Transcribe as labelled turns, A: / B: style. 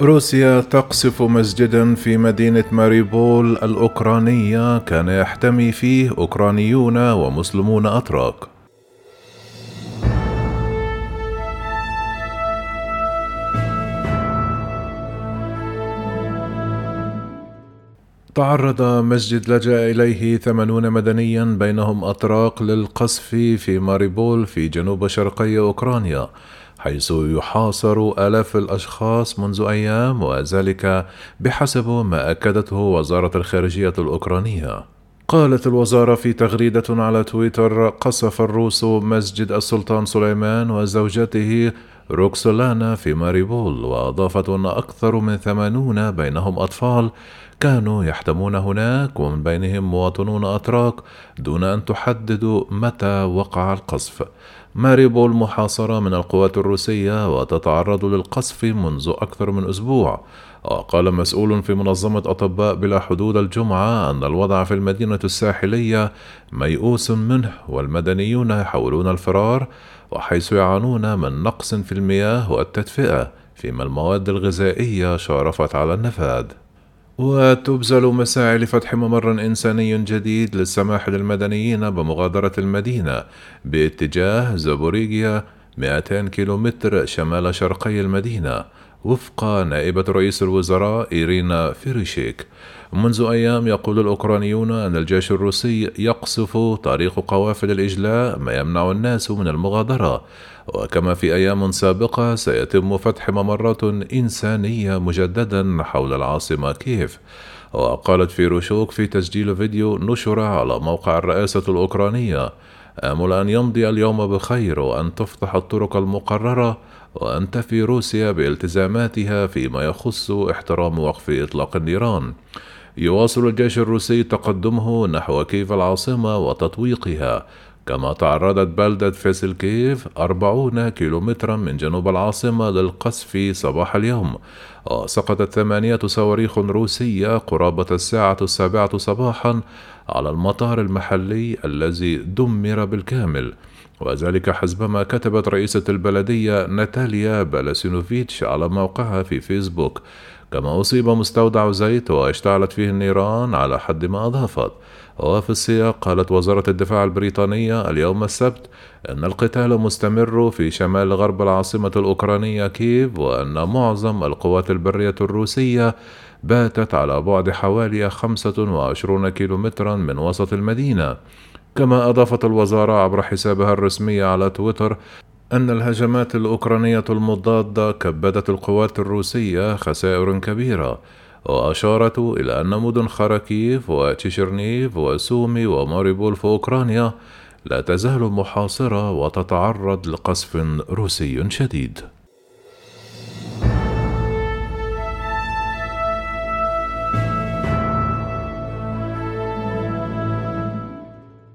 A: روسيا تقصف مسجدا في مدينة ماريبول الأوكرانية كان يحتمي فيه أوكرانيون ومسلمون أتراك. تعرض مسجد لجأ إليه ثمانون مدنيا بينهم أتراك للقصف في ماريبول في جنوب شرقي أوكرانيا حيث يحاصر آلاف الأشخاص منذ أيام وذلك بحسب ما أكدته وزارة الخارجية الأوكرانية. قالت الوزارة في تغريدة على تويتر قصف الروس مسجد السلطان سليمان وزوجته روكسولانا في ماريبول وأضافت أن أكثر من ثمانون بينهم أطفال كانوا يحتمون هناك ومن بينهم مواطنون أتراك دون أن تحددوا متى وقع القصف. ماريبول محاصرة من القوات الروسية وتتعرض للقصف منذ أكثر من أسبوع. وقال مسؤول في منظمة أطباء بلا حدود الجمعة أن الوضع في المدينة الساحلية ميؤوس منه والمدنيون يحاولون الفرار وحيث يعانون من نقص في المياه والتدفئة فيما المواد الغذائية شارفت على النفاذ. وتبذل مساعي لفتح ممر إنساني جديد للسماح للمدنيين بمغادرة المدينة باتجاه زابوريجيا 200 كيلومتر شمال شرقي المدينة وفق نائبة رئيس الوزراء إيرينا فيريشيك. منذ أيام يقول الأوكرانيون أن الجيش الروسي يقصف طريق قوافل الإجلاء ما يمنع الناس من المغادرة. وكما في أيام سابقة سيتم فتح ممرات إنسانية مجددا حول العاصمة كييف. وقالت فيروشوك في تسجيل فيديو نشر على موقع الرئاسة الأوكرانية آمل أن يمضي اليوم بخير وأن تفتح الطرق المقررة وأن تفي روسيا بالتزاماتها فيما يخص احترام وقف إطلاق النيران. يواصل الجيش الروسي تقدمه نحو كيف العاصمة وتطويقها. كما تعرضت بلدة فيسلكيف أربعون كيلومترا من جنوب العاصمة للقصف صباح اليوم. وسقطت ثمانية صواريخ روسية قرابة الساعة السابعة صباحا على المطار المحلي الذي دمر بالكامل. وذلك حسب ما كتبت رئيسة البلدية ناتاليا بلاسينوفيتش على موقعها في فيسبوك. كما أصيب مستودع زيت واشتعلت فيه النيران على حد ما أضافت. وفي السياق قالت وزارة الدفاع البريطانية اليوم السبت أن القتال مستمر في شمال غرب العاصمة الأوكرانية كييف وأن معظم القوات البرية الروسية باتت على بعد حوالي 25 كيلومترا من وسط المدينة. كما أضافت الوزارة عبر حسابها الرسمي على تويتر أن الهجمات الأوكرانية المضادة كبدت القوات الروسية خسائر كبيرة وأشارت إلى أن مدن خاركيف وتشيرنيف وسومي وماريبول في أوكرانيا لا تزال محاصرة وتتعرض لقصف روسي شديد.